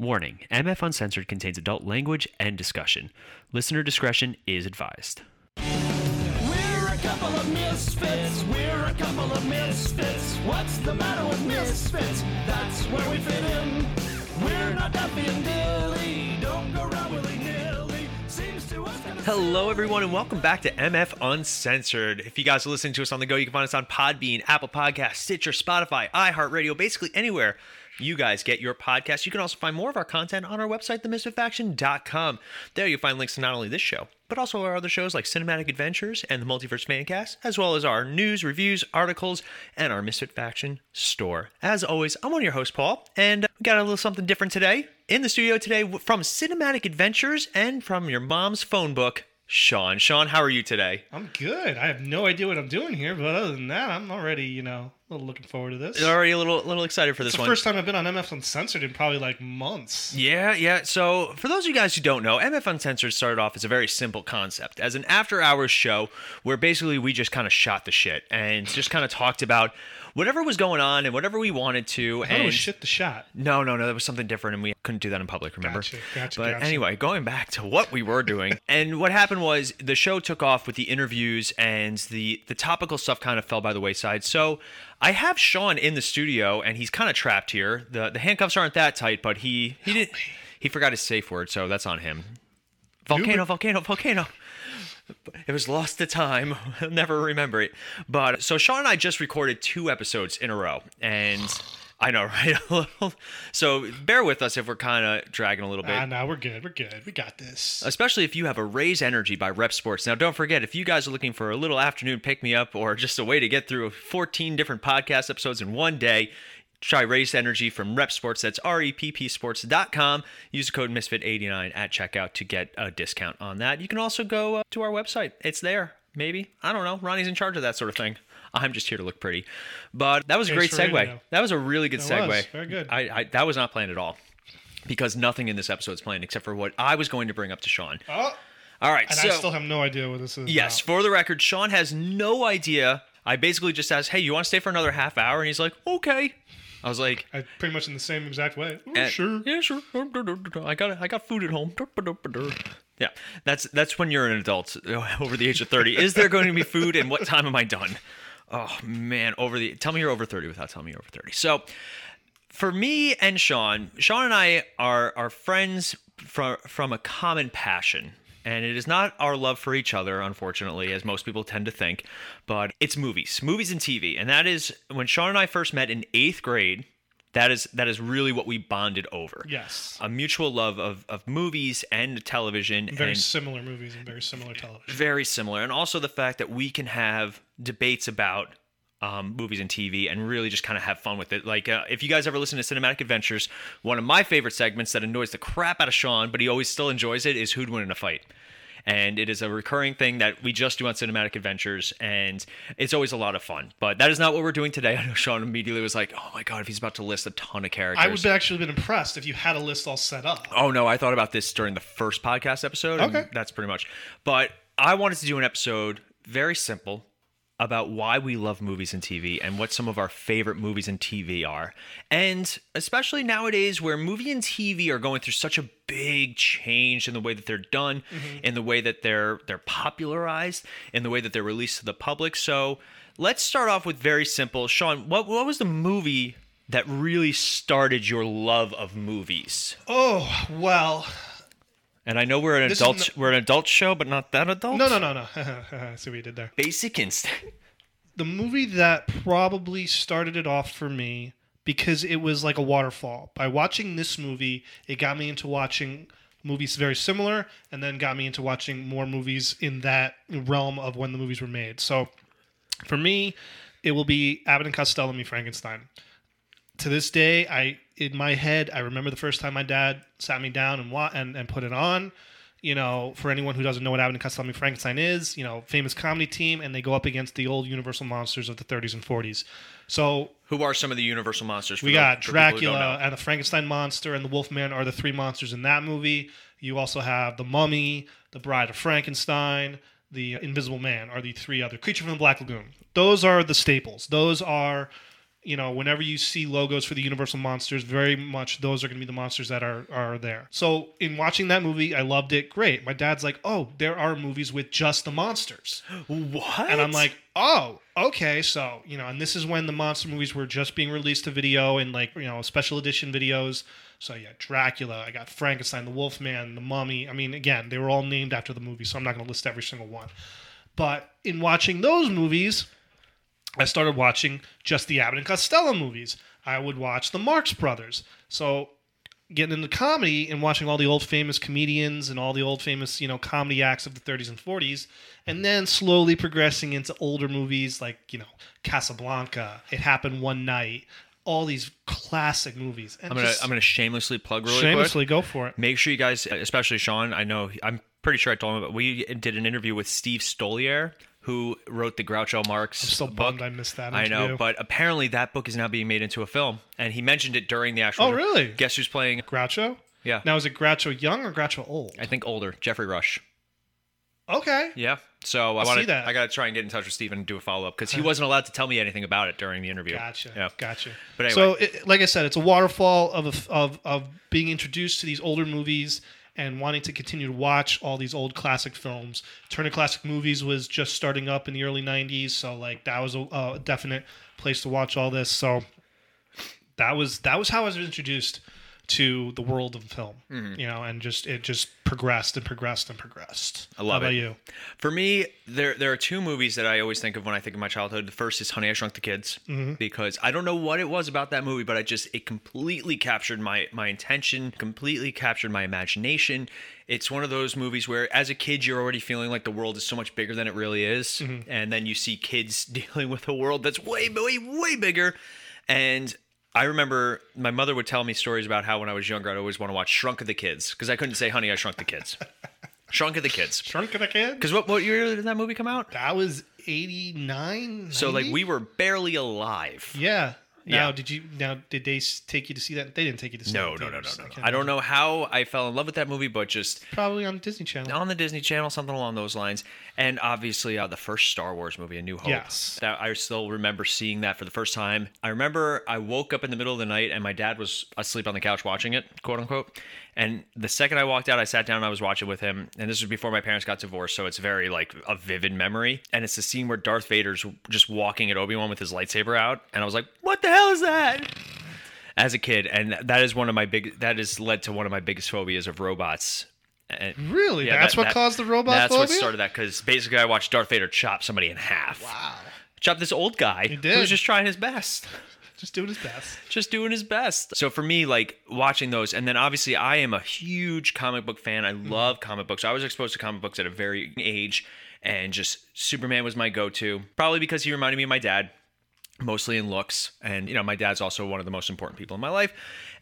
Warning MF Uncensored contains adult language and discussion. Listener discretion is advised. We're a couple of misfits. We're a couple of misfits. What's the matter with misfits? That's where we fit in. We're not Duffy and Dilly. Don't go around willy nilly. Seems to us kind Hello, everyone, and welcome back to MF Uncensored. If you guys are listening to us on the go, you can find us on Podbean, Apple Podcasts, Stitcher, Spotify, iHeartRadio, basically anywhere you guys get your podcast. You can also find more of our content on our website, themisfitfaction.com. There you'll find links to not only this show, but also our other shows like Cinematic Adventures and the Multiverse Fancast, as well as our news, reviews, articles, and our Misfit Faction store. As always, I'm one of your hosts, Paul, and we got a little something different today. In the studio today from Cinematic Adventures and from your mom's phone book, Sean. Sean, how are you today? I'm good. I have no idea what I'm doing here, but other than that, I'm already, you know, a little looking forward to this. You're already a little little excited for this it's the one. first time I've been on MF Uncensored in probably like months. Yeah, yeah. So, for those of you guys who don't know, MF Uncensored started off as a very simple concept, as an after hours show where basically we just kind of shot the shit and just kind of talked about whatever was going on and whatever we wanted to. I and it was shit the shot. no, no, no, that was something different, and we couldn't do that in public. Remember? Gotcha, gotcha, But gotcha. anyway, going back to what we were doing, and what happened was the show took off with the interviews, and the the topical stuff kind of fell by the wayside. So I have Sean in the studio, and he's kind of trapped here. the The handcuffs aren't that tight, but he he did he forgot his safe word, so that's on him. Volcano, volcano, volcano. It was lost to time. I'll never remember it. But so Sean and I just recorded two episodes in a row, and I know, right? so bear with us if we're kind of dragging a little bit. Ah, no, we're good. We're good. We got this. Especially if you have a Raze Energy by REPP Sports. Now, don't forget, if you guys are looking for a little afternoon pick me up or just a way to get through 14 different podcast episodes in one day, try Raze Energy from REPP Sports. That's R E P P Sports.com. Use the code Misfit89 at checkout to get a discount on that. You can also go uh, to our website, it's there. Maybe. I don't know. Ronnie's in charge of that sort of thing. I'm just here to look pretty. But that was a great Thanks segue. That was a really good segue. was. Very good. I, I that was not planned at all. Because nothing in this episode is planned except for what I was going to bring up to Sean. Oh, All right, and so I still have no idea what this is. yes, about. for the record, Sean has no idea. I basically just asked, "Hey, you want to stay for another half hour?" And he's like, "Okay." I was like, I, pretty much in the same exact way. Oh, eh, sure. yeah, sure. I got I got food at home." Yeah, that's that's when you're an adult over the age of thirty. Is there going to be food, and what time am I done? Oh man, over the tell me you're over thirty without telling me you're over thirty. So for me and Sean, Sean and I are are friends from from a common passion. And it is not our love for each other, unfortunately, as most people tend to think, but it's movies, movies and TV. And that is when Sean and I first met in eighth grade. That is that is really what we bonded over. Yes. a mutual love of, of movies and television, Very and similar movies and very similar television. very similar, and also the fact that we can have debates about um, movies and TV and really just kind of have fun with it. Like, uh, if you guys ever listen to Cinematic Adventures, one of my favorite segments that annoys the crap out of Sean, but he always still enjoys it, is Who'd Win in a Fight. And it is a recurring thing that we just do on Cinematic Adventures, and it's always a lot of fun. But that is not what we're doing today. I know Sean immediately was like, "Oh my god, if he's about to list a ton of characters." I would have actually been impressed if you had a list all set up. Oh no, I thought about this during the first podcast episode. and Okay. that's pretty much. But I wanted to do an episode very simple about why we love movies and TV and what some of our favorite movies and TV are. And especially nowadays where movie and TV are going through such a big change in the way that they're done, mm-hmm. in the way that they're they're popularized, in the way that they're released to the public. So let's start off with very simple. Sean, what what was the movie that really started your love of movies? Oh well. And I know we're an This is adult we're an adult show, but not that adult. No, no, no, no. See what you did there. Basic Instinct. the movie that probably started it off for me because it was like a waterfall. By watching this movie, it got me into watching movies very similar and then got me into watching more movies in that realm of when the movies were made. So for me, it will be Abbott and Costello Meet Frankenstein. To this day, I in my head, I remember the first time my dad sat me down and wa- and, and put it on you know, for anyone who doesn't know what Abbott and Costello Frankenstein is, you know, famous comedy team, and they go up against the old Universal monsters of the 30s and 40s. So Who are some of the Universal monsters? we got for people who don't Dracula and the Frankenstein monster and the Wolfman are the three monsters in that movie. You also have the Mummy, the Bride of Frankenstein, the Invisible Man are the three other Creature from the Black Lagoon. Those are the staples. Those are you know, whenever you see logos for the Universal monsters, very much those are going to be the monsters that are are there. So in watching that movie, I loved it. Great. My dad's like, "Oh, there are movies with just the monsters," What? and I'm like, "Oh, okay." So you know, and this is when the monster movies were just being released to video and like you know special edition videos. So yeah, Dracula. I got Frankenstein, the Wolfman, the Mummy. I mean, again, they were all named after the movie, so I'm not going to list every single one. But in watching those movies, I started watching just the Abbott and Costello movies. I would watch the Marx Brothers. So getting into comedy and watching all the old famous comedians and all the old famous, you know, comedy acts of the 30s and 40s, and then slowly progressing into older movies like, you know, Casablanca, It Happened One Night, all these classic movies. And I'm gonna I'm gonna shamelessly plug really shamelessly quick. go for it. Make sure you guys, especially Sean. I know I'm pretty sure I told him, but we did an interview with Steve Stoliar, who wrote the Groucho Marx I'm still book. bummed I missed that. I know, but apparently that book is now being made into a film, and he mentioned it during the actual. Oh, really? Guess who's playing? Groucho? Yeah, Now is it Groucho young or Groucho old? I think older Geoffrey Rush. Okay. Yeah, so I want see that. I got to try and get in touch with Steven and do a follow up because he wasn't allowed to tell me anything about it during the interview. Gotcha. Yeah. Gotcha. But anyway. so, it, like I said, it's a waterfall of, a, of of being introduced to these older movies and wanting to continue to watch all these old classic films. Turner Classic Movies was just starting up in the early '90s, so like that was a, a definite place to watch all this. So that was that was how I was introduced to the world of film. Mm-hmm. You know, and just it just progressed and progressed and progressed. I love how about it. you? For me, there there are two movies that I always think of when I think of my childhood. The first is Honey I Shrunk the Kids Mm-hmm. because I don't know what it was about that movie, but I just it completely captured my my intention, completely captured my imagination. It's one of those movies where as a kid you're already feeling like the world is so much bigger than it really is, Mm-hmm. and then you see kids dealing with a world that's way way way bigger and I remember my mother would tell me stories about how when I was younger I'd always want to watch Shrunk of the Kids because I couldn't say Honey I Shrunk the Kids. Shrunk of the Kids. Shrunk of the Kids? Because what, what year did that movie come out? That was '89. So like we were barely alive. Yeah. Now, Yeah. did you? Now, did they take you to see that? They didn't take you to see No, that. no, no, no, no. can't I don't know how I fell in love with that movie, but just Probably on Disney Channel. on the Disney Channel, something along those lines. And obviously, uh, the first Star Wars movie, A New Hope. Yes. That I still remember seeing that for the first time. I remember I woke up in the middle of the night and my dad was asleep on the couch watching it, quote unquote. And the second I walked out, I sat down and I was watching with him. And this was before my parents got divorced, so it's very like a vivid memory. And it's the scene where Darth Vader's just walking at Obi Wan with his lightsaber out, and I was like, "What the hell is that?" As a kid, and that is one of my big. That has led to one of my biggest phobias of robots. And Really? yeah, That's that- what that- caused the robot That's what started that because basically I watched Darth Vader chop somebody in half. Wow. Chop this old guy he did. who was just trying his best, Just doing his best. just doing his best. So for me, like watching those, and then obviously I am a huge comic book fan. I Mm-hmm. love comic books. I was exposed to comic books at a very young age, and just Superman was my go-to. Probably because he reminded me of my dad mostly in looks. And you know my dad's also one of the most important people in my life.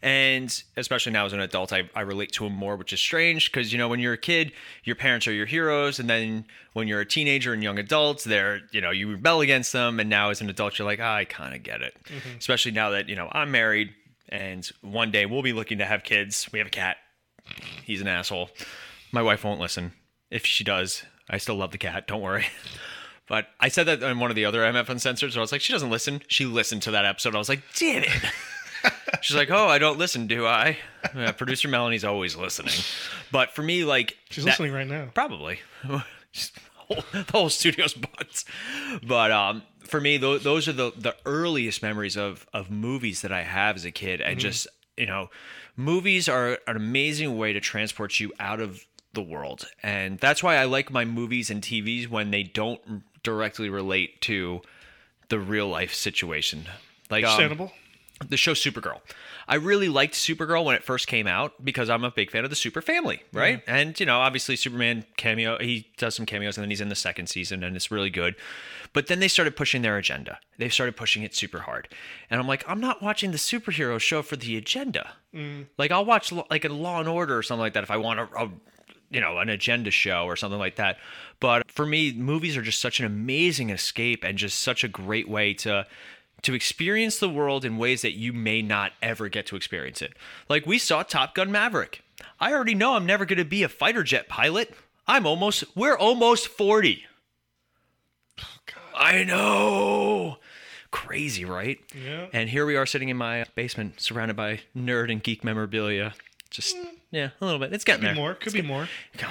And especially now as an adult i, I relate to him more which is strange because you know when you're a kid your parents are your heroes. And then when you're a teenager and young adults they're you know you rebel against them. And now as an adult you're like "Ah, i kind of get it. Especially now that you know i'm married and one day we'll be looking to have kids. We have a cat. He's an asshole. My wife won't listen. If she does i still love the cat. Don't worry But I said that in one of the other MF Uncensored, so I was like, she doesn't listen. She listened to that episode. I was like, damn it. She's like, oh, I don't listen, do I? Yeah, Producer Melanie's always listening. But for me, like, She's that- listening right now. Probably. Whole- the whole studio's bugs. But um, for me, th- those are the, the earliest memories of, of movies that I have as a kid. And just, you know, movies are an amazing way to transport you out of the world. And that's why I like my movies and TVs when they don't directly relate to the real life situation. Like, um, the show Supergirl. I really liked Supergirl when it first came out because I'm a big fan of the Super family, right? And you know, obviously Superman cameo, he does some cameos and then he's in the second season and it's really good. But then they started pushing their agenda. They started pushing it super hard. And I'm like, I'm not watching the superhero show for the agenda. Like I'll watch like a Law and Order or something like that if I want a, a you know, an agenda show or something like that. But for me, movies are just such an amazing escape and just such a great way to to experience the world in ways that you may not ever get to experience it. Like we saw Top Gun Maverick. I already know I'm never going to be a fighter jet pilot. I'm almost we're almost 40. Oh, I know. Crazy, right? Yeah. And here we are sitting in my basement, surrounded by nerd and geek memorabilia. Just mm. Yeah, a little bit. It's getting Could there. be more. Could be more.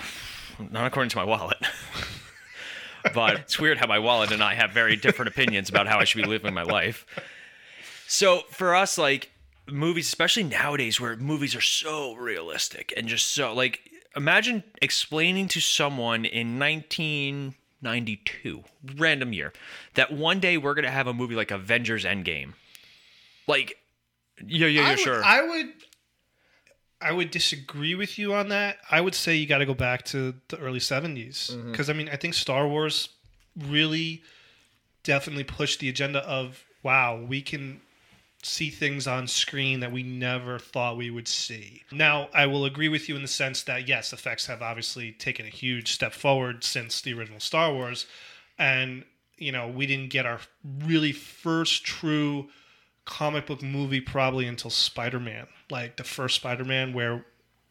Not according to my wallet. but it's weird how my wallet and I have very different opinions about how I should be living my life. So for us, like movies, especially nowadays where movies are so realistic and just so like imagine explaining to someone in 1992, random year, that one day we're gonna have a movie like Avengers Endgame. Like, yeah, yeah, yeah, I would, sure. I would I would disagree with you on that. I would say you got to go back to the early 70s Mm-hmm. because I mean, I think Star Wars really definitely pushed the agenda of wow, we can see things on screen that we never thought we would see. Now, I will agree with you in the sense that yes, effects have obviously taken a huge step forward since the original Star Wars and you know, we didn't get our really first true comic book movie probably until Spider-Man, like the first Spider-Man where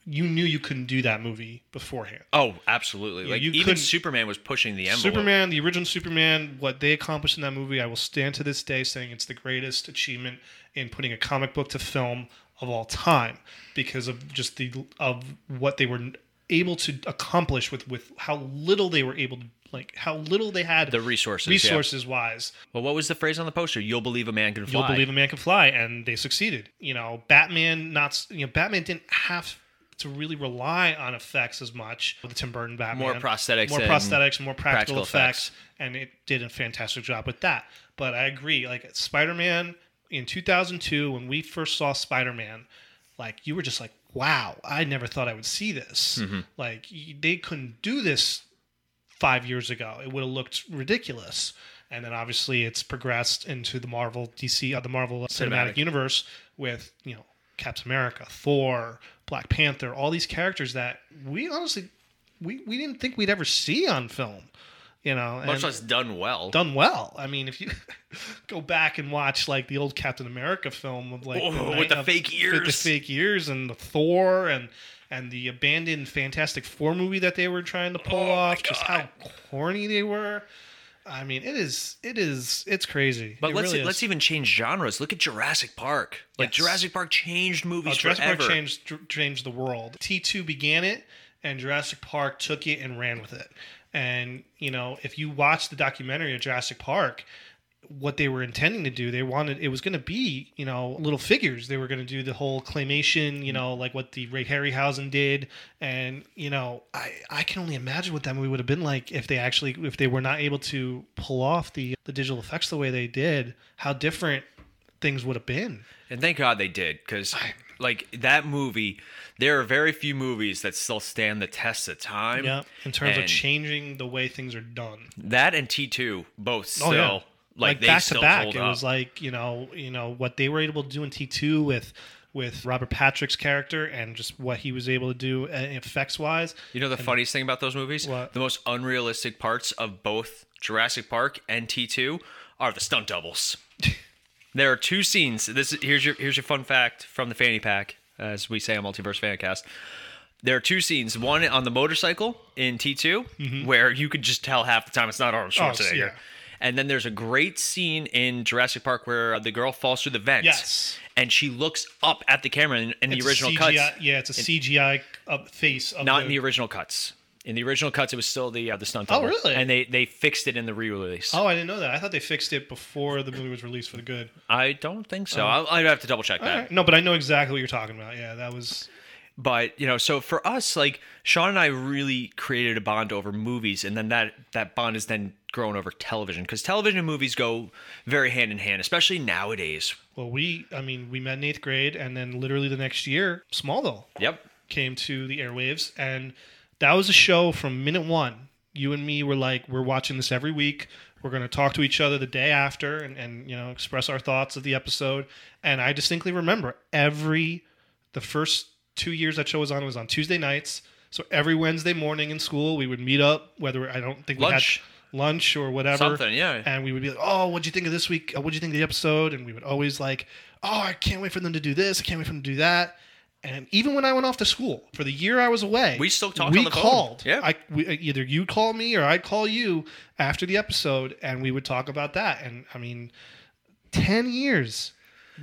you knew you couldn't do that movie beforehand. oh, absolutely. Like you even Superman was pushing the envelope. Superman, the original Superman, what they accomplished in that movie, I will stand to this day saying it's the greatest achievement in putting a comic book to film of all time because of just the of what they were able to accomplish with with how little they were able to like how little they had The resources, yeah. resources wise Well, what was the phrase on the poster? You'll believe a man can fly. You'll believe a man can fly, and they succeeded. You know, Batman not you know Batman didn't have to really rely on effects as much with the Tim Burton Batman. More prosthetics more prosthetics, more practical, practical effects, effects. and it did a fantastic job with that. But I agree, like Spider Man in 2002 when we first saw Spider Man, like you were just like, wow, I never thought I would see this. Mm-hmm. Like they couldn't do this five years ago. It would have looked ridiculous. And then obviously it's progressed into the Marvel DC, uh, the Marvel Cinematic. Cinematic. Universe with you know Captain America, Thor, Black Panther, all these characters that we honestly we, we didn't think we'd ever see on film. You know, Much less done well. done well. I mean, if you go back and watch like the old Captain America film of like Oh, with the of- fake with the fake ears, and the Thor and and the abandoned Fantastic Four movie that they were trying to pull Oh off, just how corny they were. I mean, it is, it is, it's crazy. But It let's really let's even change genres. Look at Jurassic Park. Like Yes. Jurassic Park changed movies Uh, Jurassic forever. Park changed changed the world. T two began it, and Jurassic Park took it and ran with it. And you know, if you watch the documentary of Jurassic Park, what they were intending to do, they wanted it was going to be you know little figures. They were going to do the whole claymation, you know, like what the Ray Harryhausen did. And you know, I I can only imagine what that movie would have been like if they actually if they were not able to pull off the the digital effects the way they did. How different things would have been. And thank God they did, because like that movie, there are very few movies that still stand the test of time. Yeah, in terms of changing the way things are done. That and T two both still Oh yeah, like, like, they back still to back. It up. was like you know, you know what they were able to do in T two with with Robert Patrick's character and just what he was able to do uh, effects wise. You know the funniest thing about those movies? What? The most unrealistic parts of both Jurassic Park and T2 are the stunt doubles. there are two scenes. This is, here's your here's your fun fact from the fanny pack, as we say on Multiverse Fancast. There are two scenes. One on the motorcycle in T2, where you could just tell half the time it's not Arnold Mm-hmm. Oh, Schwarzenegger. yeah. And then there's a great scene in Jurassic Park where the girl falls through the vents. Yes. And she looks up at the camera in, in the original CGI, cuts. yeah, it's a CGI up face of Not the, in the original cuts. In the original cuts, it was still the uh, the stunt Oh, really? And they they fixed it in the re-release. Oh, I didn't know that. I thought they fixed it before the movie was released for the good. I don't think so. I'll, I'd have to double check that. right. No, but I know exactly what you're talking about. Yeah, that was But you know, so for us, like Sean and I really created a bond over movies, and then that that bond is then grown over television because television and movies go very hand in hand, especially nowadays. well, we. I mean, we met in eighth grade, and then literally the next year, Smallville. Yep. came to the airwaves and that was a show from minute one you and me were like we're watching this every week we're going to talk to each other the day after and, and you know express our thoughts of the episode and i distinctly remember every the first two years that show was on was on tuesday nights so every wednesday morning in school we would meet up whether i don't think Lunch. we had lunch or whatever Something, yeah. and we would be like oh what'd you think of this week Uh, what'd you think of the episode and we would always like oh i can't wait for them to do this i can't wait for them to do that and even when I went off to school for the year I was away, We still talked we on the phone. called. Yeah. I, we, either you'd call me or I'd call you after the episode, and we would talk about that. And I mean, ten years.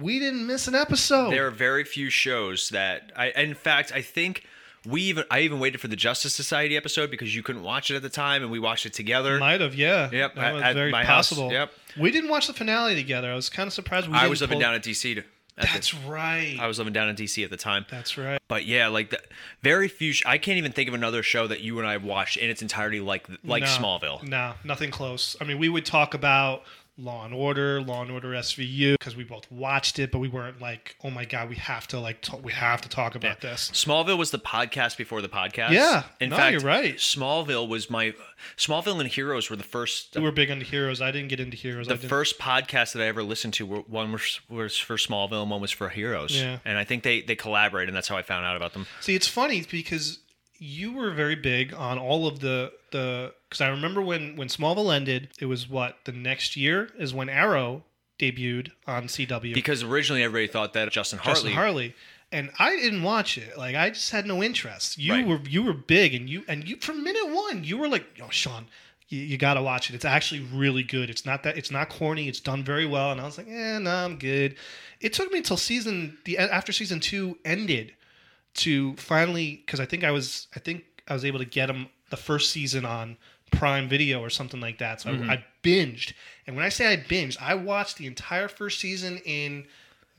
We didn't miss an episode. There are very few shows that I. In fact, I think we even I even waited for the Justice Society episode because you couldn't watch it at the time, and we watched it together. Might have, yeah. Yep, that at- was at very my house. possible. Yep. We didn't watch the finale together. I was kind of surprised. We I was living pull- down in DC. To, at the- That's right. I was living down in DC at the time. That's right. But yeah, like the, very few. Sh- I can't even think of another show that you and I watched in its entirety like like No, Smallville. No, nothing close. I mean, we would talk about Law and Order, Law and Order SVU, because we both watched it, but we weren't like, oh my god, we have to like, talk, we have to talk about this. Smallville was the podcast before the podcast. Yeah. in No, fact, you're right. Smallville was my Smallville and Heroes were the first. We were big into Heroes. I didn't get into Heroes. The first podcast that I ever listened to, were, one was, was for Smallville and one was for Heroes. Yeah. And I think they they collaborated, and that's how I found out about them. See, it's funny because you were very big on all of the the because I remember when when Smallville ended, it was what the next year is when Arrow debuted on CW. Because originally everybody thought that Justin Hartley. Justin Harley. And I didn't watch it. Like I just had no interest. You Right. were you were big, and you and you from minute one you were like, "Oh, Sean, you, you got to watch it. It's actually really good. It's not that it's not corny. It's done very well." And I was like, "Eh, no, I'm good." It took me until season the after season two ended to finally because I think I was I think I was able to get them the first season on Prime Video or something like that. So I, I binged, and when I say I binged, I watched the entire first season in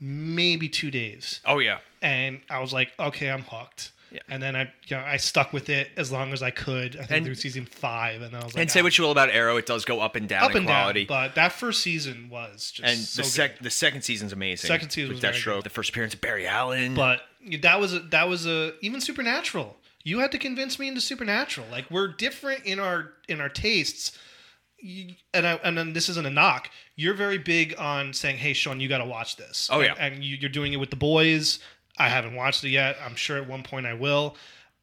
maybe two days Oh yeah. and I was like, okay, I'm hooked. Yeah. And then I, you know, I stuck with it as long as I could. I think And- through season five, and I was like, And say ah, what you will about Arrow, it does go up and down up in and quality. down. But that first season was just and so the good. sec the second season's amazing. Second season with was Deathstroke, good. the first appearance of Barry Allen. But that was a, that was a even Supernatural. You had to convince me into Supernatural. Like we're different in our in our tastes. You- And I, and then this isn't a knock. You're very big on saying, "Hey, Sean, you got to watch this." Oh, yeah. and you, you're doing it with the boys. I haven't watched it yet. I'm sure at one point I will.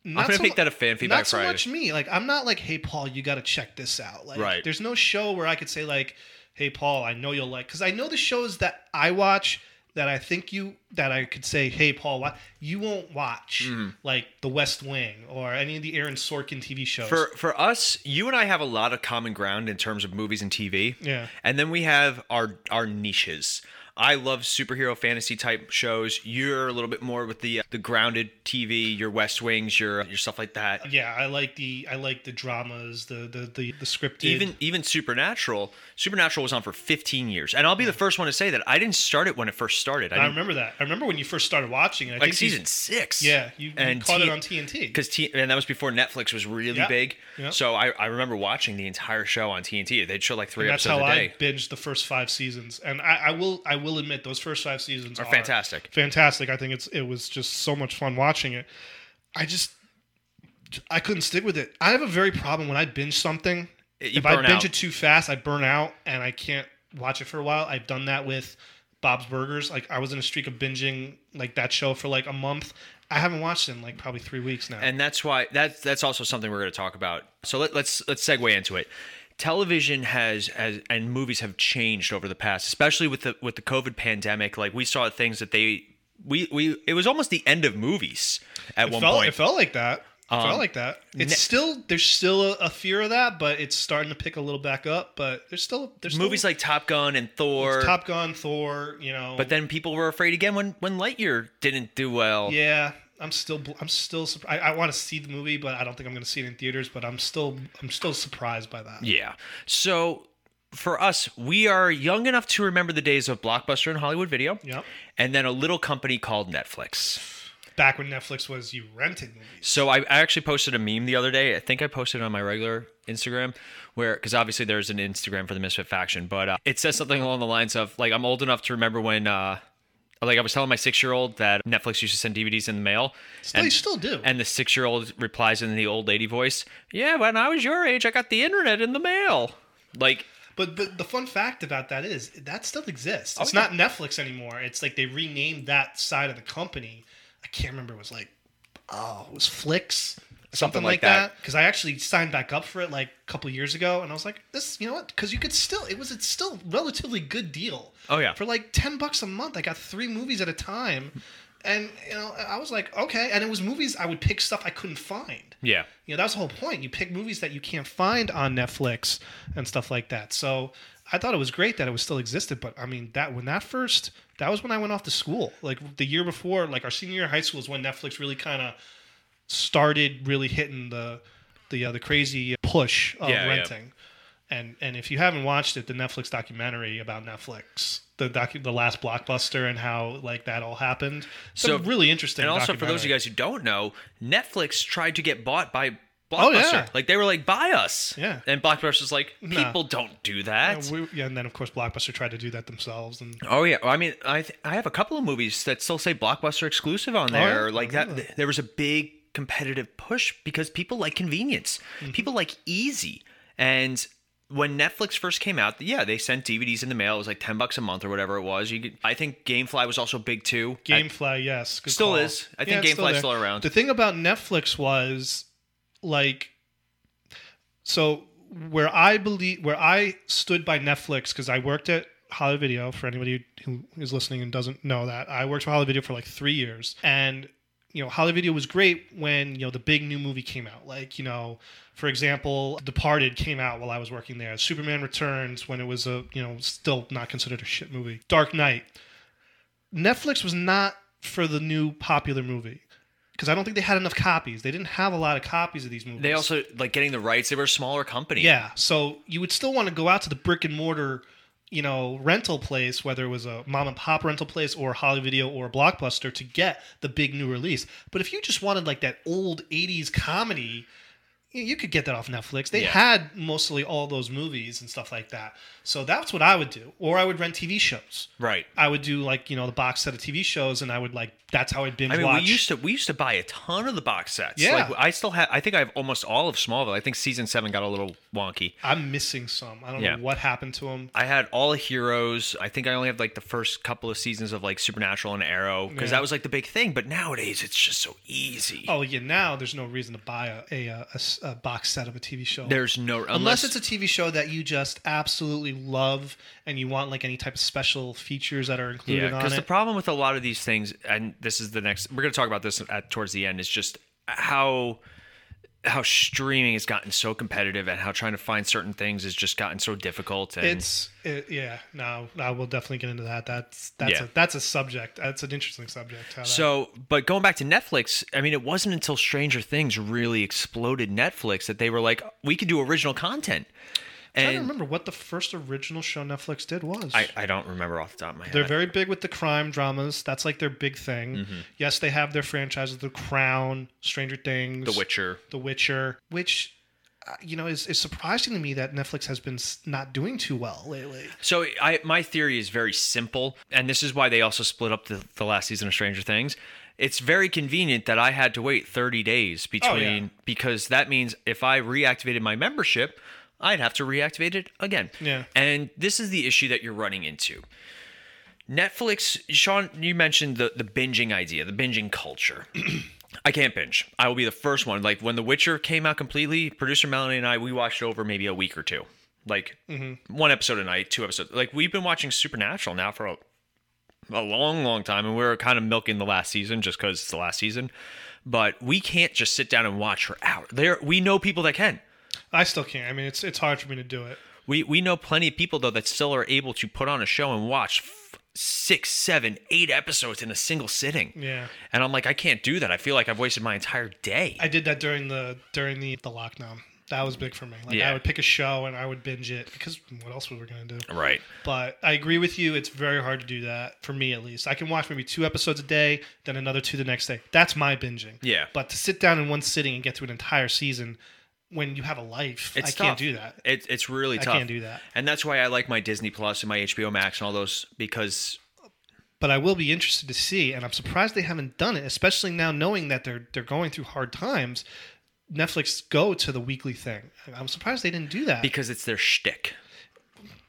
Not I'm gonna so make mu- that a fan feedback Not so Friday. much me. Like I'm not like, "Hey, Paul, you got to check this out." Like, Right. There's no show where I could say like, "Hey, Paul, I know you'll like," because I know the shows that I watch that I think you that I could say, "Hey, Paul, what you won't watch," Mm-hmm. like The West Wing or any of the Aaron Sorkin TV shows. for for us, you and I have a lot of common ground in terms of movies and TV. Yeah. And then we have our our niches. I love superhero fantasy type shows. You're a little bit more with the uh, the grounded TV, your West Wings, your your stuff like that. yeah, I like the I like the dramas, the the the, the scripted. Even even Supernatural, Supernatural was on for 15 years, and I'll be the first one to say that I didn't start it when it first started. I, I remember that. I remember when you first started watching it. I like think you- season six. Yeah, you, you and caught it on TNT. because T- and that was before Netflix was really Yeah. big. Yeah. So I, I remember watching the entire show on TNT. They'd show like three And that's episodes how a I day. binged the first five seasons, and I, I will I will admit those first five seasons Are are, fantastic. Fantastic. I think it's it was just so much fun watching it. I just I couldn't stick with it. I have a very problem when I binge something. You if I binge out. it too fast, I burn out and I can't watch it for a while. I've done that with Bob's Burgers. Like I was in a streak of binging like that show for like a month. I haven't watched it in like probably three weeks now. and that's why that's that's also something we're going to talk about. So let, let's let's segue into it. Television has, has and movies have changed over the past, especially with the with the COVID pandemic. Like we saw things that they we we it was almost the end of movies at it one felt, point. It felt like that. It Um, felt like that. It's ne- still there's still a, a fear of that, but it's starting to pick a little back up. But there's still there's still, movies like Top Gun and Thor. Top Gun, Thor. You know, but then people were afraid again when when Lightyear didn't do well. yeah, I'm still I'm still I, I want to see the movie, but I don't think I'm going to see it in theaters. But I'm still I'm still surprised by that. Yeah. So for us, we are young enough to remember the days of Blockbuster and Hollywood Video. Yep. And then a little company called Netflix. Back when Netflix was you rented movies. So I, I actually posted a meme the other day. I think I posted it on my regular Instagram, where because obviously there's an Instagram for the Misfit Faction, but uh, it says something along the lines of like I'm old enough to remember when. Uh, like I was telling my six-year-old that Netflix used to send DVDs in the mail, Still, you still do. and the six-year-old replies in the old lady voice, "Yeah, when I was your age, I got the internet in the mail." Like But but the fun fact about that is that still exists. Oh, it's Oh, yeah. not Netflix anymore. It's like they renamed that side of the company. I can't remember. It was like oh, it was Flix. Something like that. Because I actually signed back up for it like a couple years ago, and I was like, "This, you know what? Because you could still, it was, it's still relatively good deal. Oh, yeah. for like ten bucks a month, I got three movies at a time, and you know, I was like, okay. And it was movies I would pick stuff I couldn't find. Yeah. You know, that's the whole point. You pick movies that you can't find on Netflix and stuff like that. So I thought it was great that it was still existed. But I mean, that when that first, that was when I went off to school. Like the year before, like our senior year of high school is when Netflix really kind of started really hitting the the uh, the crazy push of Yeah, yeah. renting. And and if you haven't watched it, the Netflix documentary about Netflix, the docu- the last blockbuster and how like that all happened. So- really interesting. And also, for those of you guys who don't know, Netflix tried to get bought by Blockbuster. Oh, yeah. Like they were like, "Buy us." Yeah. And Blockbuster's like, Nah. "People don't do that." Yeah, we, yeah, and then of course Blockbuster tried to do that themselves, and Oh yeah, I mean, I th- I have a couple of movies that still say Blockbuster exclusive on there. Oh, yeah? Like that, didn't there was a big competitive push because people like convenience. Mm-hmm. People like easy. And when Netflix first came out, yeah, they sent DVDs in the mail. It was like ten bucks a month or whatever it was. You could, I think GameFly was also big too. GameFly, yes, good Still call. is. I think GameFly's there. still around. The thing about Netflix was like, so where I believe where I stood by Netflix because I worked at Hollywood Video. For anybody who is listening and doesn't know that, I worked for Hollywood Video for like three years, and you know Hollywood Video was great when you know the big new movie came out. Like you know, for example, Departed came out while I was working there. Superman Returns when it was a you know still not considered a shit movie. Dark Knight. Netflix was not for the new popular movie because I don't think they had enough copies. They didn't have a lot of copies of these movies. They also like getting the rights. They were a smaller company. yeah. So you would still want to go out to the brick and mortar, you know, rental place, whether it was a mom and pop rental place or Hollywood Video or Blockbuster, to get the big new release. But if you just wanted like that old '80s comedy. You could get that off Netflix. They Yeah. had mostly all those movies and stuff like that. So that's what I would do. Or I would rent TV shows. Right. I would do like you know the box set of TV shows, and I would like that's how I'd binge I mean, watch. we used to we used to buy a ton of the box sets. Yeah. Like, I still have. I think I have almost all of Smallville. I think season seven got a little wonky. I'm missing some. I don't Yeah. know what happened to them. I had all the heroes. I think I only have like the first couple of seasons of like Supernatural and Arrow because Yeah. that was like the big thing. But nowadays, it's just so easy. Oh yeah, now there's no reason to buy a a, a- a box set of a TV show. There's no unless, unless, it's a TV show that you just absolutely love and you want like any type of special features that are included yeah. Because the problem with a lot of these things, and this is the next, we're going to talk about this at towards the end, is just how how streaming has gotten so competitive and how trying to find certain things has just gotten so difficult. And it's it, yeah. No, no, we'll definitely get into that. That's that's Yeah. a that's a subject. That's an interesting subject. how that- So, but going back to Netflix, I mean, it wasn't until Stranger Things really exploded Netflix that they were like, we could do original content. I don't remember what the first original show Netflix did was. I, I don't remember off the top of my head. They're very big with the crime dramas. That's like their big thing. Mm-hmm. Yes, they have their franchises: The Crown, Stranger Things, the Witcher. The Witcher, which uh, you know is, is surprising to me that Netflix has been not doing too well lately. So I my theory is very simple, and this is why they also split up the, the last season of Stranger Things. It's very convenient that I had to wait 30 days between Oh, yeah. because that means if I reactivated my membership, I'd have to reactivate it again. Yeah. And this is the issue that you're running into. Netflix, Sean, you mentioned the the binging idea, the binging culture. I can't binge. I will be the first one. Like when The Witcher came out completely, producer Melanie and I, we watched over maybe a week or two. Like mm-hmm. one episode a night, two episodes. Like we've been watching Supernatural now for a, a long, long time, and we're kind of milking the last season just because it's the last season. But we can't just sit down and watch for hours. There, we know people that can. I still can't. I mean, it's it's hard for me to do it. We we know plenty of people though that still are able to put on a show and watch f- six, seven, eight episodes in a single sitting. Yeah. And I'm like, I can't do that. I feel like I've wasted my entire day. I did that during the during the the lockdown. That was big for me. Like Yeah. I would pick a show and I would binge it because what else were we gonna do? right. But I agree with you. It's very hard to do that for me, at least. I can watch maybe two episodes a day, then another two the next day. That's my binging. Yeah. But to sit down in one sitting and get through an entire season when you have a life, It's I can't do that. It, it's really tough. I can't do that. And that's why I like my Disney Plus and my HBO Max and all those because But I will be interested to see, and I'm surprised they haven't done it, especially now knowing that they're they're going through hard times. Netflix go to the weekly thing. I'm surprised they didn't do that. because it's their shtick.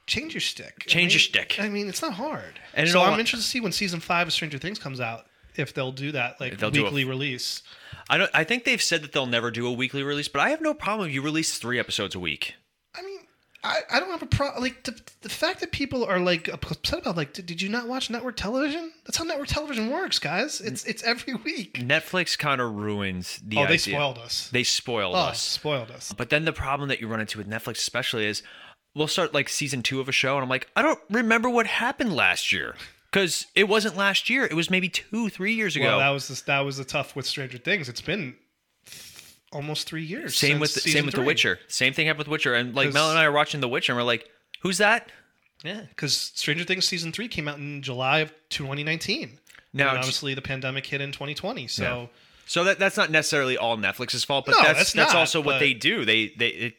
change your stick. I Change your mean- stick. I mean, it's not hard. And so all- I'm interested to see when season five of Stranger Things comes out if they'll do that like do a- weekly release. I don't. I think they've said that they'll never do a weekly release, but I have no problem if you release three episodes a week. I mean, I, I don't have a problem. Like the, the fact that people are like upset about like, did, did you not watch network television? That's how network television works, guys. It's it's every week. Netflix kind of ruins the oh, they spoiled us. They spoiled oh, us. spoiled us. But then the problem that you run into with Netflix, especially, is we'll start like season two of a show, and I'm like, I don't remember what happened last year because it wasn't last year. It was maybe two, three years ago. Well, that was the, that was the tough with Stranger Things. It's been almost three years. same with the, same with The. Witcher. Same thing happened with Witcher, and like Mel and I are watching The Witcher, and we're like, who's that? Yeah, because Stranger Things season three came out in July of 2019. Now, and obviously the pandemic hit in 2020. So So that that's not necessarily all Netflix's fault, but No, that's that's that's not, also what they do. They they it,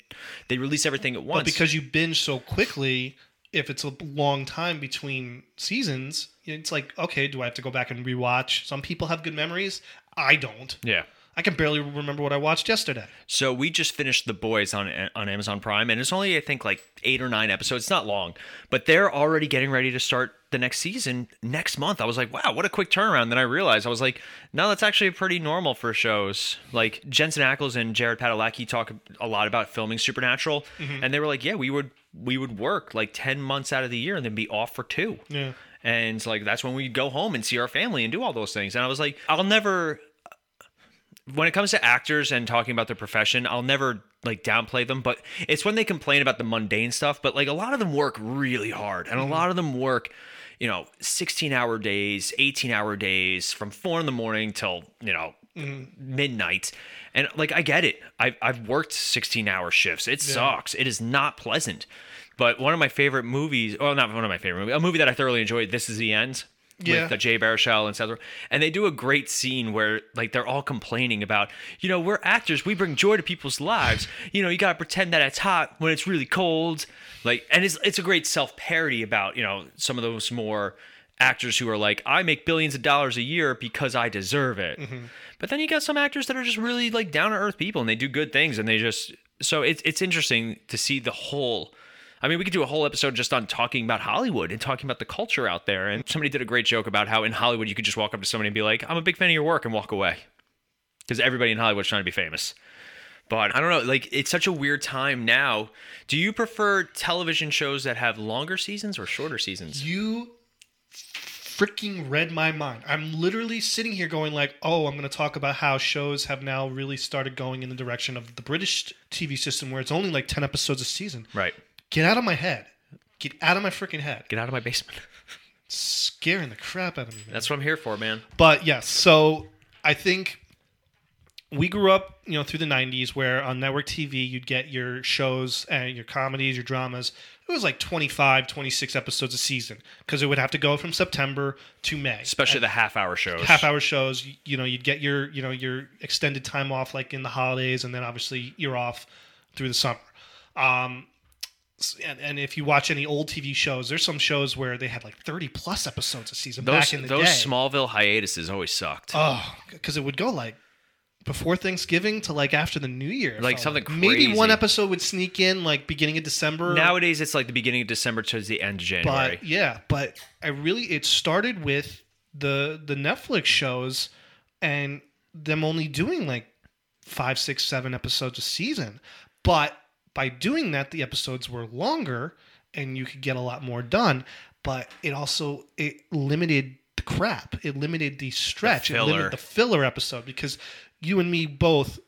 they release everything at once. but because you binge so quickly, if it's a long time between seasons, it's like okay, do I have to go back and rewatch? Some people have good memories. I don't. yeah. I can barely remember what I watched yesterday. So we just finished The Boys on on Amazon Prime, and it's only I think like eight or nine episodes. It's not long, but they're already getting ready to start the next season next month. I was like, wow, what a quick turnaround. Then I realized I was like, no, that's actually pretty normal for shows. Like Jensen Ackles and Jared Padalecki talk a lot about filming Supernatural, mm-hmm. and they were like, yeah, we would we would work like ten months out of the year and then be off for two. Yeah. And like that's when we'd go home and see our family and do all those things. And I was like, I'll never when it comes to actors and talking about their profession, I'll never like downplay them, but it's when they complain about the mundane stuff, but like a lot of them work really hard and a mm-hmm. lot of them work, you know, 16 hour days, 18 hour days from four in the morning till, you know, mm-hmm. midnight. And like, I get it. I've, I've worked 16 hour shifts. It sucks. It is not pleasant. But one of my favorite movies, well, not one of my favorite movies, a movie that I thoroughly enjoyed, This Is the End. Yeah. With Jay Baruchel and Seth, and they do a great scene where like they're all complaining about, you know, we're actors, we bring joy to people's lives. You know, you gotta pretend that it's hot when it's really cold. Like, and it's it's a great self parody about you know some of those more actors who are like, I make billions of dollars a year because I deserve it. Mm-hmm. But then you got some actors that are just really like down to earth people and they do good things and they just so it's it's interesting to see the whole I mean, we could do a whole episode just on talking about Hollywood and talking about the culture out there. And somebody did a great joke about how in Hollywood you could just walk up to somebody and be like, I'm a big fan of your work and walk away. Because everybody in Hollywood's trying to be famous. But I don't know, like it's such a weird time now. Do you prefer television shows that have longer seasons or shorter seasons? You freaking read my mind. I'm literally sitting here going like, "Oh, I'm going to talk about how shows have now really started going in the direction of the British TV system where it's only like 10 episodes a season." Right. Get out of my head. Get out of my freaking head. Get out of my basement. Scaring the crap out of me, man. That's what I'm here for, man. But yes, so I think we grew up, you know, through the 90s where on network TV you'd get your shows and your comedies, your dramas. It was like 25, 26 episodes a season because it would have to go from September to May. Especially the half hour shows. half hour shows, you, you know, you'd get your, you know, your extended time off like in the holidays and then obviously you're off through the summer. Um and, and if you watch any old TV shows, there's some shows where they had like 30 plus episodes a season Those, back in the those day. Smallville hiatuses always sucked. Oh, because it would go like before Thanksgiving to like after the New Year. Like something Maybe one episode would sneak in like beginning of December. Nowadays, it's like the beginning of December towards the end of January. but yeah, but I really it started with the the Netflix shows and them only doing like five, six, seven episodes a season. But by doing that, the episodes were longer and you could get a lot more done. But it also it limited the crap. It limited the stretch. it limited the filler episode because you and me both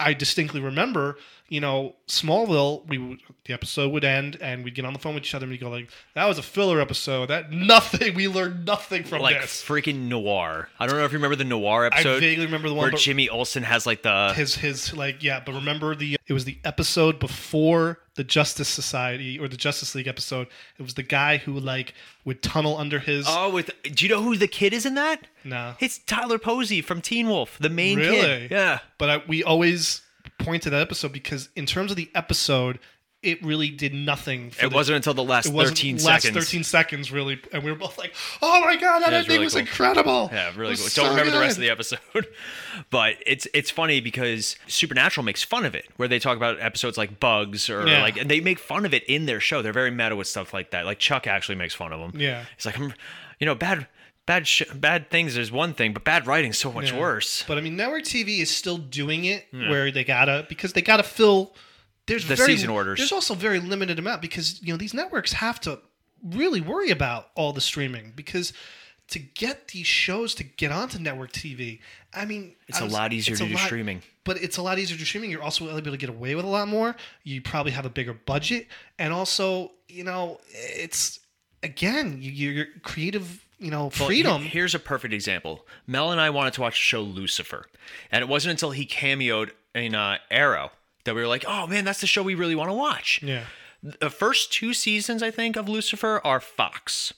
I distinctly remember, you know, Smallville. We would, the episode would end, and we'd get on the phone with each other, and we'd go like, "That was a filler episode. That nothing. We learned nothing from like this." freaking noir. I don't know if you remember the noir episode. I vaguely remember the one, where but Jimmy Olsen has like the his his like yeah, but remember the it was the episode before the Justice Society or the Justice League episode. It was the guy who like would tunnel under his. oh with. Do you know who the kid is in that? no, It's Tyler Posey from Teen Wolf, the main Really? kid. Yeah. but I, we always point to that episode because in terms of the episode, it really did nothing. For It the, wasn't until the last 13 last seconds. 13 seconds really and we were both like oh my god that Yeah, ending really was cool. incredible Yeah, really cool. was Don't so remember the rest of the episode, but it's it's funny because Supernatural makes fun of it, where they talk about episodes like bugs or Yeah. like, and they make fun of it in their show. They're very meta with stuff like that. Like Chuck actually makes fun of them. Yeah. he's like, I'm, you know, bad bad sh- bad things is one thing, but bad writing's so much Yeah. worse. but i mean network tv is still doing it where they gotta because they gotta fill there's the very, season orders. There's also very limited amount because you know these networks have to really worry about all the streaming because to get these shows to get onto network TV, I mean, It's a lot easier to do lot- streaming. But it's a lot easier to do streaming. You're also able to get away with a lot more. You probably have a bigger budget, and also, you know, it's again, you, your creative, you know, freedom. he- here's a perfect example. Mel and I wanted to watch the show Lucifer, and it wasn't until he cameoed in uh, Arrow that we were like, "Oh man, that's the show we really want to watch." yeah, The first two seasons, I think, of Lucifer are Fox,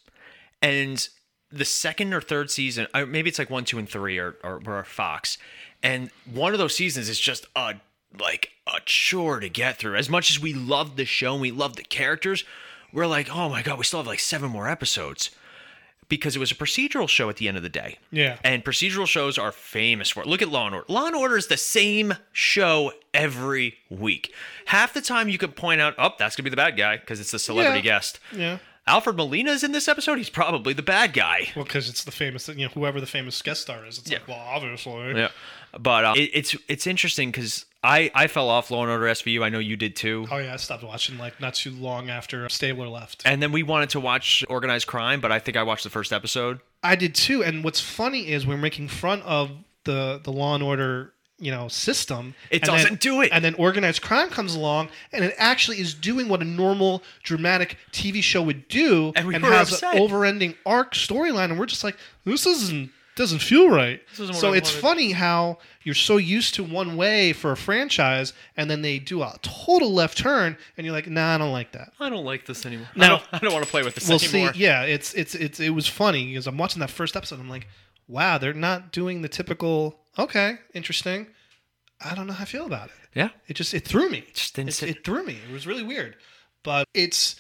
and the second or third season, or maybe it's like one, two, and three, are are, are Fox, and one of those seasons is just a like a chore to get through. As much as we love the show and we love the characters, we're like, oh my god, we still have like seven more episodes because it was a procedural show at the end of the day. Yeah. And procedural shows are famous for it. Look at Law and Order. Law and Order is the same show every week. Half the time you could point out, oh, that's gonna be the bad guy because it's the celebrity Yeah. guest. yeah. Alfred Molina is in this episode. He's probably the bad guy. Well, because it's the famous, you know, whoever the famous guest star is. It's like, well, obviously. Yeah. But uh, it, it's it's interesting because I I fell off Law and Order SVU. I know you did too. Oh yeah, I stopped watching like not too long after Stabler left. And then we wanted to watch Organized Crime, but I think I watched the first episode. I did too. And what's funny is we're making fun of the the Law and Order, you know, system. It and then- doesn't do it. And then organized crime comes along, and it actually is doing what a normal dramatic TV show would do, And we were has upset. an over-ending arc storyline, and we're just like, this isn't doesn't feel right. So I it's wanted. funny how you're so used to one way for a franchise, and then they do a total left turn, and you're like, nah, I don't like that. I don't like this anymore. Now- I don't, I don't want to play with this We'll see. anymore. Yeah, it's it's it's it was funny because I'm watching that first episode. I'm like, wow, they're not doing the typical. Okay, interesting. I don't know how I feel about it. Yeah. It just it threw me. Just didn't it, it threw me. It was really weird. But it's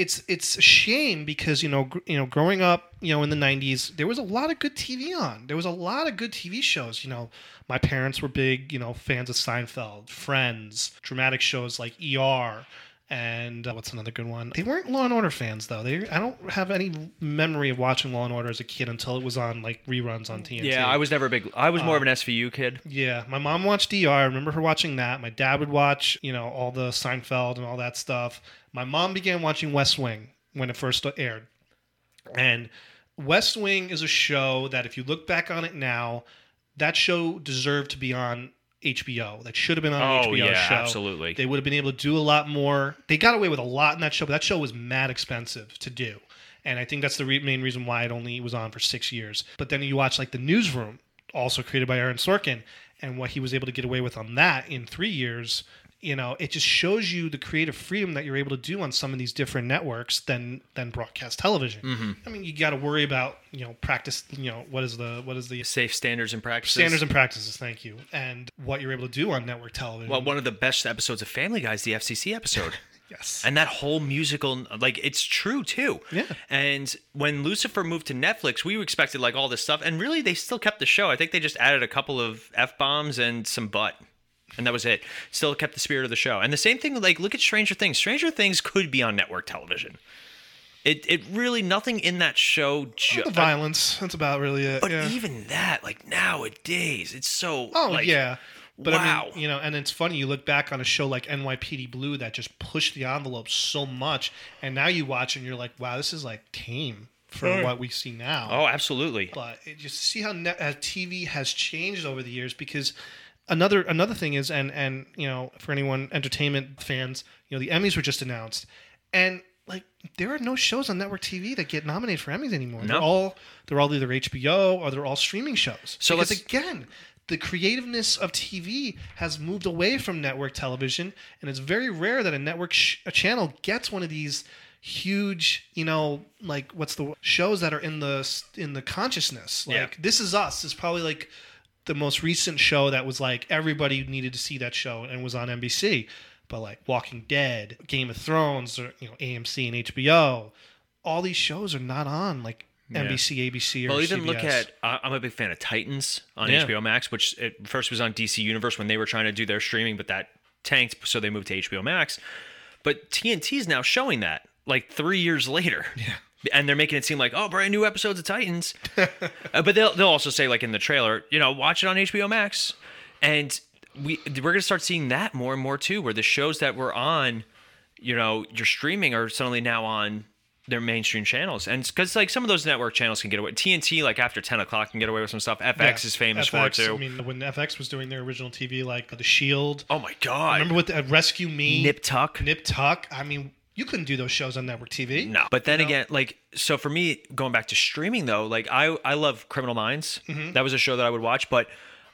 it's it's a shame because you know gr- you know growing up you know in the 90s there was a lot of good TV on. There was a lot of good TV shows. You know, my parents were big you know fans of Seinfeld, Friends, dramatic shows like ER. And uh, what's another good one? They weren't Law and Order fans though. They I don't have any memory of watching Law and Order as a kid until it was on like reruns on TNT. Yeah, I was never a big. I was more of an SVU kid. Yeah, my mom watched DR. I remember her watching that. My dad would watch, you know, all the Seinfeld and all that stuff. My mom began watching West Wing when it first aired. And West Wing is a show that if you look back on it now, that show deserved to be on HBO. That should have been on Oh, HBO yeah, show. absolutely. They would have been able to do a lot more. They got away with a lot in that show, but that show was mad expensive to do. And I think that's the re- main reason why it only was on for six years. But then you watch like The Newsroom, also created by Aaron Sorkin, and what he was able to get away with on that in three years. You know, it just shows you the creative freedom that you're able to do on some of these different networks than than broadcast television. Mm-hmm. I mean, you got to worry about you know practice. You know, what is the what is the Safe standards and practices. standards and practices? Thank you, and what you're able to do on network television. Well, one of the best episodes of Family Guy is the FCC episode. yes, and that whole musical like it's true too Yeah. and when lucifer moved to netflix we expected like all this stuff and really they still kept the show i think they just added a couple of f-bombs and some butt and that was it still kept the spirit of the show and the same thing like look at stranger things stranger things could be on network television it it really nothing in that show ju- the violence. That's about really it. but yeah. even that like nowadays it's so Oh like, yeah. But wow. I mean, you know, and it's funny. You look back on a show like NYPD Blue that just pushed the envelope so much, and now you watch and you're like, wow, this is like tame for Mm. what we see now. oh absolutely But it, just see how net, how TV has changed over the years because another another thing is and and you know for anyone entertainment fans, you know the Emmys were just announced, and like there are no shows on network TV that get nominated for Emmys anymore. They're No. all they're all either HBO or they're all streaming shows. So because let's- again. The creativeness of TV has moved away from network television, and it's very rare that a network sh- a channel gets one of these huge, you know, like what's the shows that are in the in the consciousness. Like Yeah. This Is Us is probably like the most recent show that was like everybody needed to see that show and was on NBC. But like Walking Dead, Game of Thrones, or you know AMC and HBO, all these shows are not on like NBC, ABC, or Well, even CBS. look at I- I'm a big fan of Titans on Yeah. HBO Max, which at first was on DC Universe when they were trying to do their streaming, but that tanked, so they moved to HBO Max. But TNT is now showing that like three years later. Yeah. And they're making it seem like, oh, brand new episodes of Titans. uh, but they'll they'll also say like in the trailer, you know, watch it on HBO Max. And we we're gonna start seeing that more and more too, where the shows that were on, you know, your streaming are suddenly now on their mainstream channels, and because like some of those network channels can get away. TNT like after ten o'clock can get away with some stuff. FX Yeah, is famous for it FX, too. I mean, when FX was doing their original TV, like The Shield. oh my god! Remember with the, Rescue Me, Nip Tuck? Nip Tuck. I mean, you couldn't do those shows on network TV. No, but then You know? again, like so for me, going back to streaming though, like I I love Criminal Minds. Mm-hmm. That was a show that I would watch, but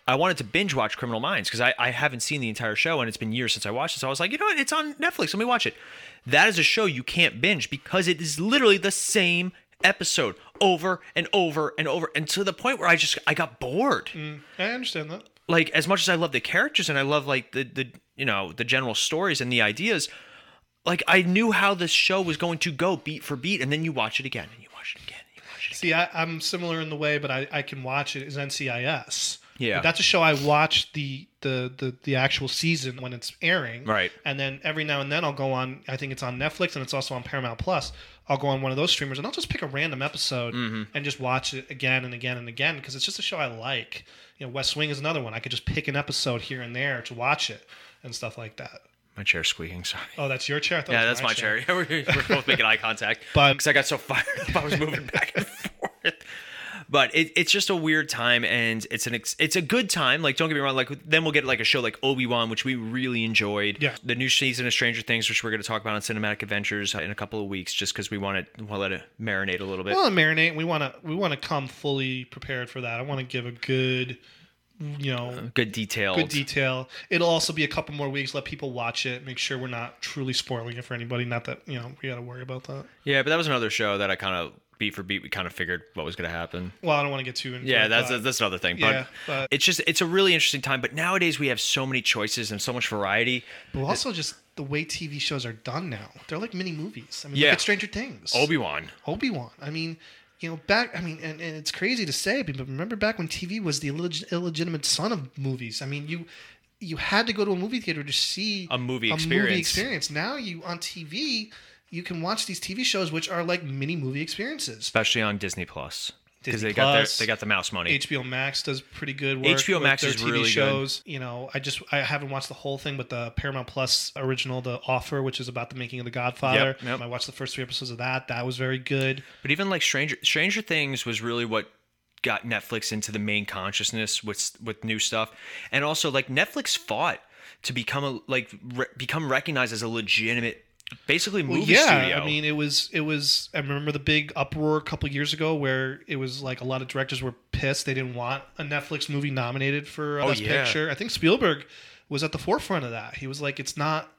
I wanted to binge watch Criminal Minds because I, I haven't seen the entire show and it's been years since I watched it. So I was like, you know what? It's on Netflix. Let me watch it. That is a show you can't binge because it is literally the same episode over and over and over and to the point where I just I got bored. I understand that. Like as much as I love the characters and I love like the the you know the general stories and the ideas, like I knew how this show was going to go beat for beat, and then you watch it again and you watch it again and you watch it again. See, I, I'm similar in the way, but I, I can watch it as NCIS. Yeah. But that's a show I watch the, the the the actual season when it's airing. Right. And then every now and then I'll go on. I think it's on Netflix and it's also on Paramount Plus. I'll go on one of those streamers and I'll just pick a random episode Mm-hmm. and just watch it again and again and again because it's just a show I like. You know, West Wing is another one. I could just pick an episode here and there to watch it and stuff like that. My chair's squeaking. Sorry. Oh, that's your chair. I thought it Yeah, that's my chair. we're, we're both making eye contact. But- because I got so fired up, I was moving back and forth. But it, it's just a weird time, and it's an ex- it's a good time. Like, don't get me wrong. Like, then we'll get like a show like Obi Wan, which we really enjoyed. Yeah. The new season of Stranger Things, which we're going to talk about on Cinematic Adventures in a couple of weeks, just because we want to we'll let it marinate a little bit. We want to marinate. We want to we want to come fully prepared for that. I want to give a good, you know, uh, good detail. good detail. It'll also be a couple more weeks. Let people watch it. Make sure we're not truly spoiling it for anybody. Not that you know we got to worry about that. Yeah, but that was another show that I kind of beat for beat. We kind of figured what was going to happen. Well, I don't want to get too into. Yeah, that's that's another thing. Yeah, but, but- it's just it's a really interesting time. But nowadays we have so many choices and so much variety. but also just the way TV shows are done now. They're like mini movies. I mean, Yeah. look at Stranger Things. Obi Wan. Obi Wan. I mean, you know, back. I mean, and, and it's crazy to say, but remember back when TV was the illeg- illegitimate son of movies. I mean, you you had to go to a movie theater to see A movie movie experience. experience. Now you on TV, you can watch these TV shows which are like mini movie experiences. especially on Disney Plus because they got their they got the mouse money. HBO Max does pretty good work. HBO with Max their is TV really good. shows. You know, I just I haven't watched the whole thing, but the Paramount Plus original, The Offer, which is about the making of The Godfather. Yep, yep. I watched the first three episodes of that. That was very good. but even like Stranger Stranger Things was really what got Netflix into the main consciousness with with new stuff, and also like Netflix fought to become a like re- become recognized as a legitimate, basically movie Well, yeah, studio. I mean, it was it was. I remember the big uproar a couple years ago where it was like a lot of directors were pissed they didn't want a Netflix movie nominated for uh, Oh, Best yeah. Picture. I think Spielberg was at the forefront of that. He was like, "It's not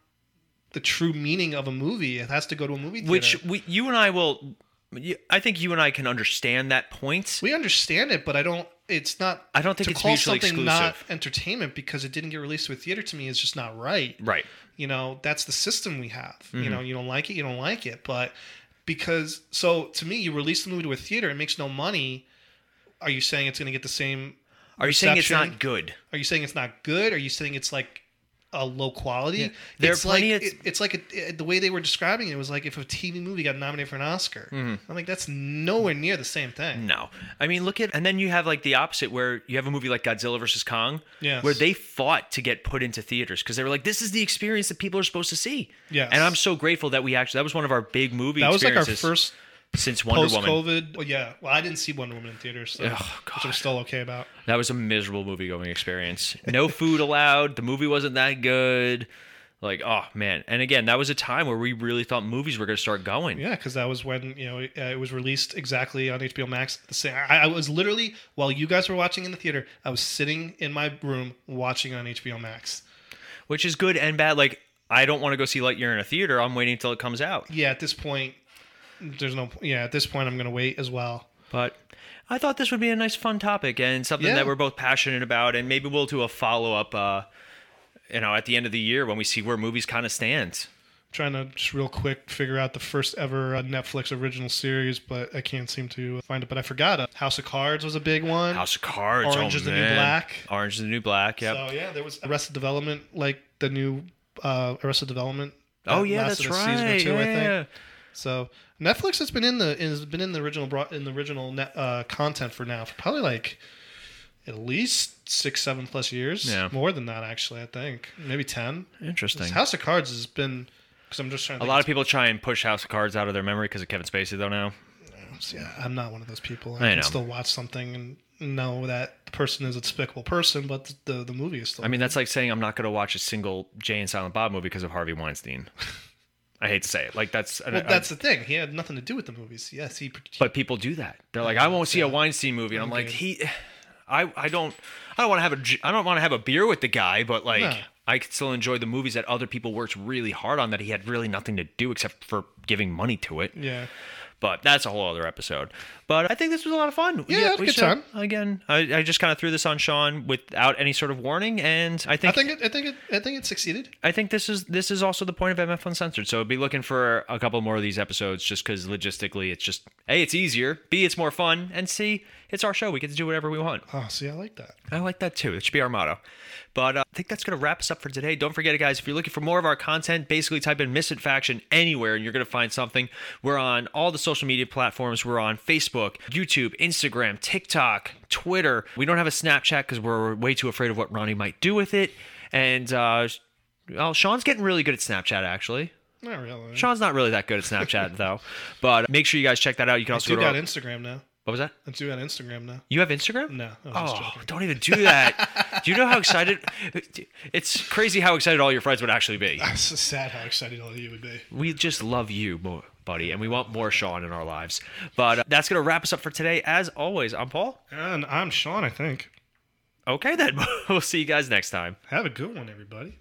the true meaning of a movie. It has to go to a movie theater." which we, you and I will. I think you and I can understand that point. we understand it, but I don't. It's not. I don't think to it's call something not exclusive. entertainment because it didn't get released to a theater. To me, is just not right. Right. You know, that's the system we have. Mm-hmm. You know, you don't like it, you don't like it. But because so to me, you release the movie to a theater, it makes no money. Are you saying it's going to get the same? Are you saying it's not good? Are you saying it's not good? Are you saying it's like a low quality? There it's like of- it, it's like a, the way they were describing it was like if a TV movie got nominated for an Oscar. Mm-hmm. I'm like that's nowhere near the same thing. No, I mean look at and then you have like the opposite where you have a movie like Godzilla versus Kong, Yes. where they fought to get put into theaters because they were like, this is the experience that people are supposed to see. Yeah, and I'm so grateful that we actually that was one of our big movie. That was like our first since Wonder post Woman. COVID. Well, yeah. Well, I didn't see Wonder Woman in theaters, so, Oh, which I'm still okay about. That was a miserable movie going experience. No food allowed. The movie wasn't that good. Like oh man, and again that was a time where we really thought movies were going to start going. Yeah, because that was when you know it, uh, it was released exactly on HBO Max. The same. I, I was literally while you guys were watching in the theater, I was sitting in my room watching on HBO Max. which is good and bad. Like I don't want to go see Lightyear in a theater. I'm waiting until it comes out. Yeah, at this point, there's no. Yeah, at this point, I'm gonna wait as well. But I thought this would be a nice, fun topic and something Yeah. that we're both passionate about, and maybe we'll do a follow up. Uh, you know, at the end of the year when we see where movies kind of stand. trying to just real quick figure out the first ever uh, Netflix original series, but I can't seem to find it. But I forgot. Uh, House of Cards was a big one. House of Cards, Orange oh, is the New. Black. Orange is the New Black. Yeah. So yeah, there was Arrested Development, like the new uh, Arrested Development. oh yeah, that's a season or right. two, yeah, I think. yeah. So Netflix has been in the has been in the original in the original net, uh, content for now for probably like at least six, seven plus years. Yeah. More than that, actually. I think maybe ten. Interesting. House of Cards has been. Because I'm just trying. To A lot of people try and push House of Cards out of their memory because of Kevin Spacey, though. Now. Yeah, I'm not one of those people. I, I can know. still watch something and know that person is a despicable person, but the the movie is still. I mean, that's like saying I'm not going to watch a single Jay and Silent Bob movie because of Harvey Weinstein. I hate to say it, like that's. well, that's the thing. He had nothing to do with the movies. Yes, he. but people do that. They're like, I won't see a Weinstein movie, and I'm like, he, I, I don't, I don't want to have a I don't want to have a beer with the guy, but like, No. I could still enjoy the movies that other people worked really hard on that he had really nothing to do except for giving money to it. yeah. But that's a whole other episode. But I think this was a lot of fun. Yeah, I had a we good should- time. Again, I, I just kind of threw this on Sean without any sort of warning, and I I think think it. I think it. I think it succeeded. I think this is this is also the point of MF Uncensored. So be looking for a couple more of these episodes, just because logistically, it's just a it's easier, b it's more fun, and c it's our show. We get to do whatever we want. Oh, see, I like that. I like that too. It should be our motto. But uh, I think that's going to wrap us up for today. Don't forget it, guys. If you're looking for more of our content, basically type in Misfit Faction anywhere and you're going to find something. We're on all the social media platforms. We're on Facebook, YouTube, Instagram, TikTok, Twitter. We don't have a Snapchat because we're way too afraid of what Ronnie might do with it. And, uh, well, Sean's getting really good at Snapchat, actually. Not really. Sean's not really that good at Snapchat, though. But make sure you guys check that out. You can I also do go to got our- Instagram now. What was that? I do on Instagram now. You have Instagram? No, I was Oh, don't even do that. do you know how excited? It's crazy how excited all your friends would actually be. It's so sad how excited all of you would be. We just love you, mo- buddy, and we want more Sean in our lives. But uh, that's going to wrap us up for today. As always, I'm Paul. And I'm Sean, I think. Okay, then. we'll see you guys next time. Have a good one, everybody.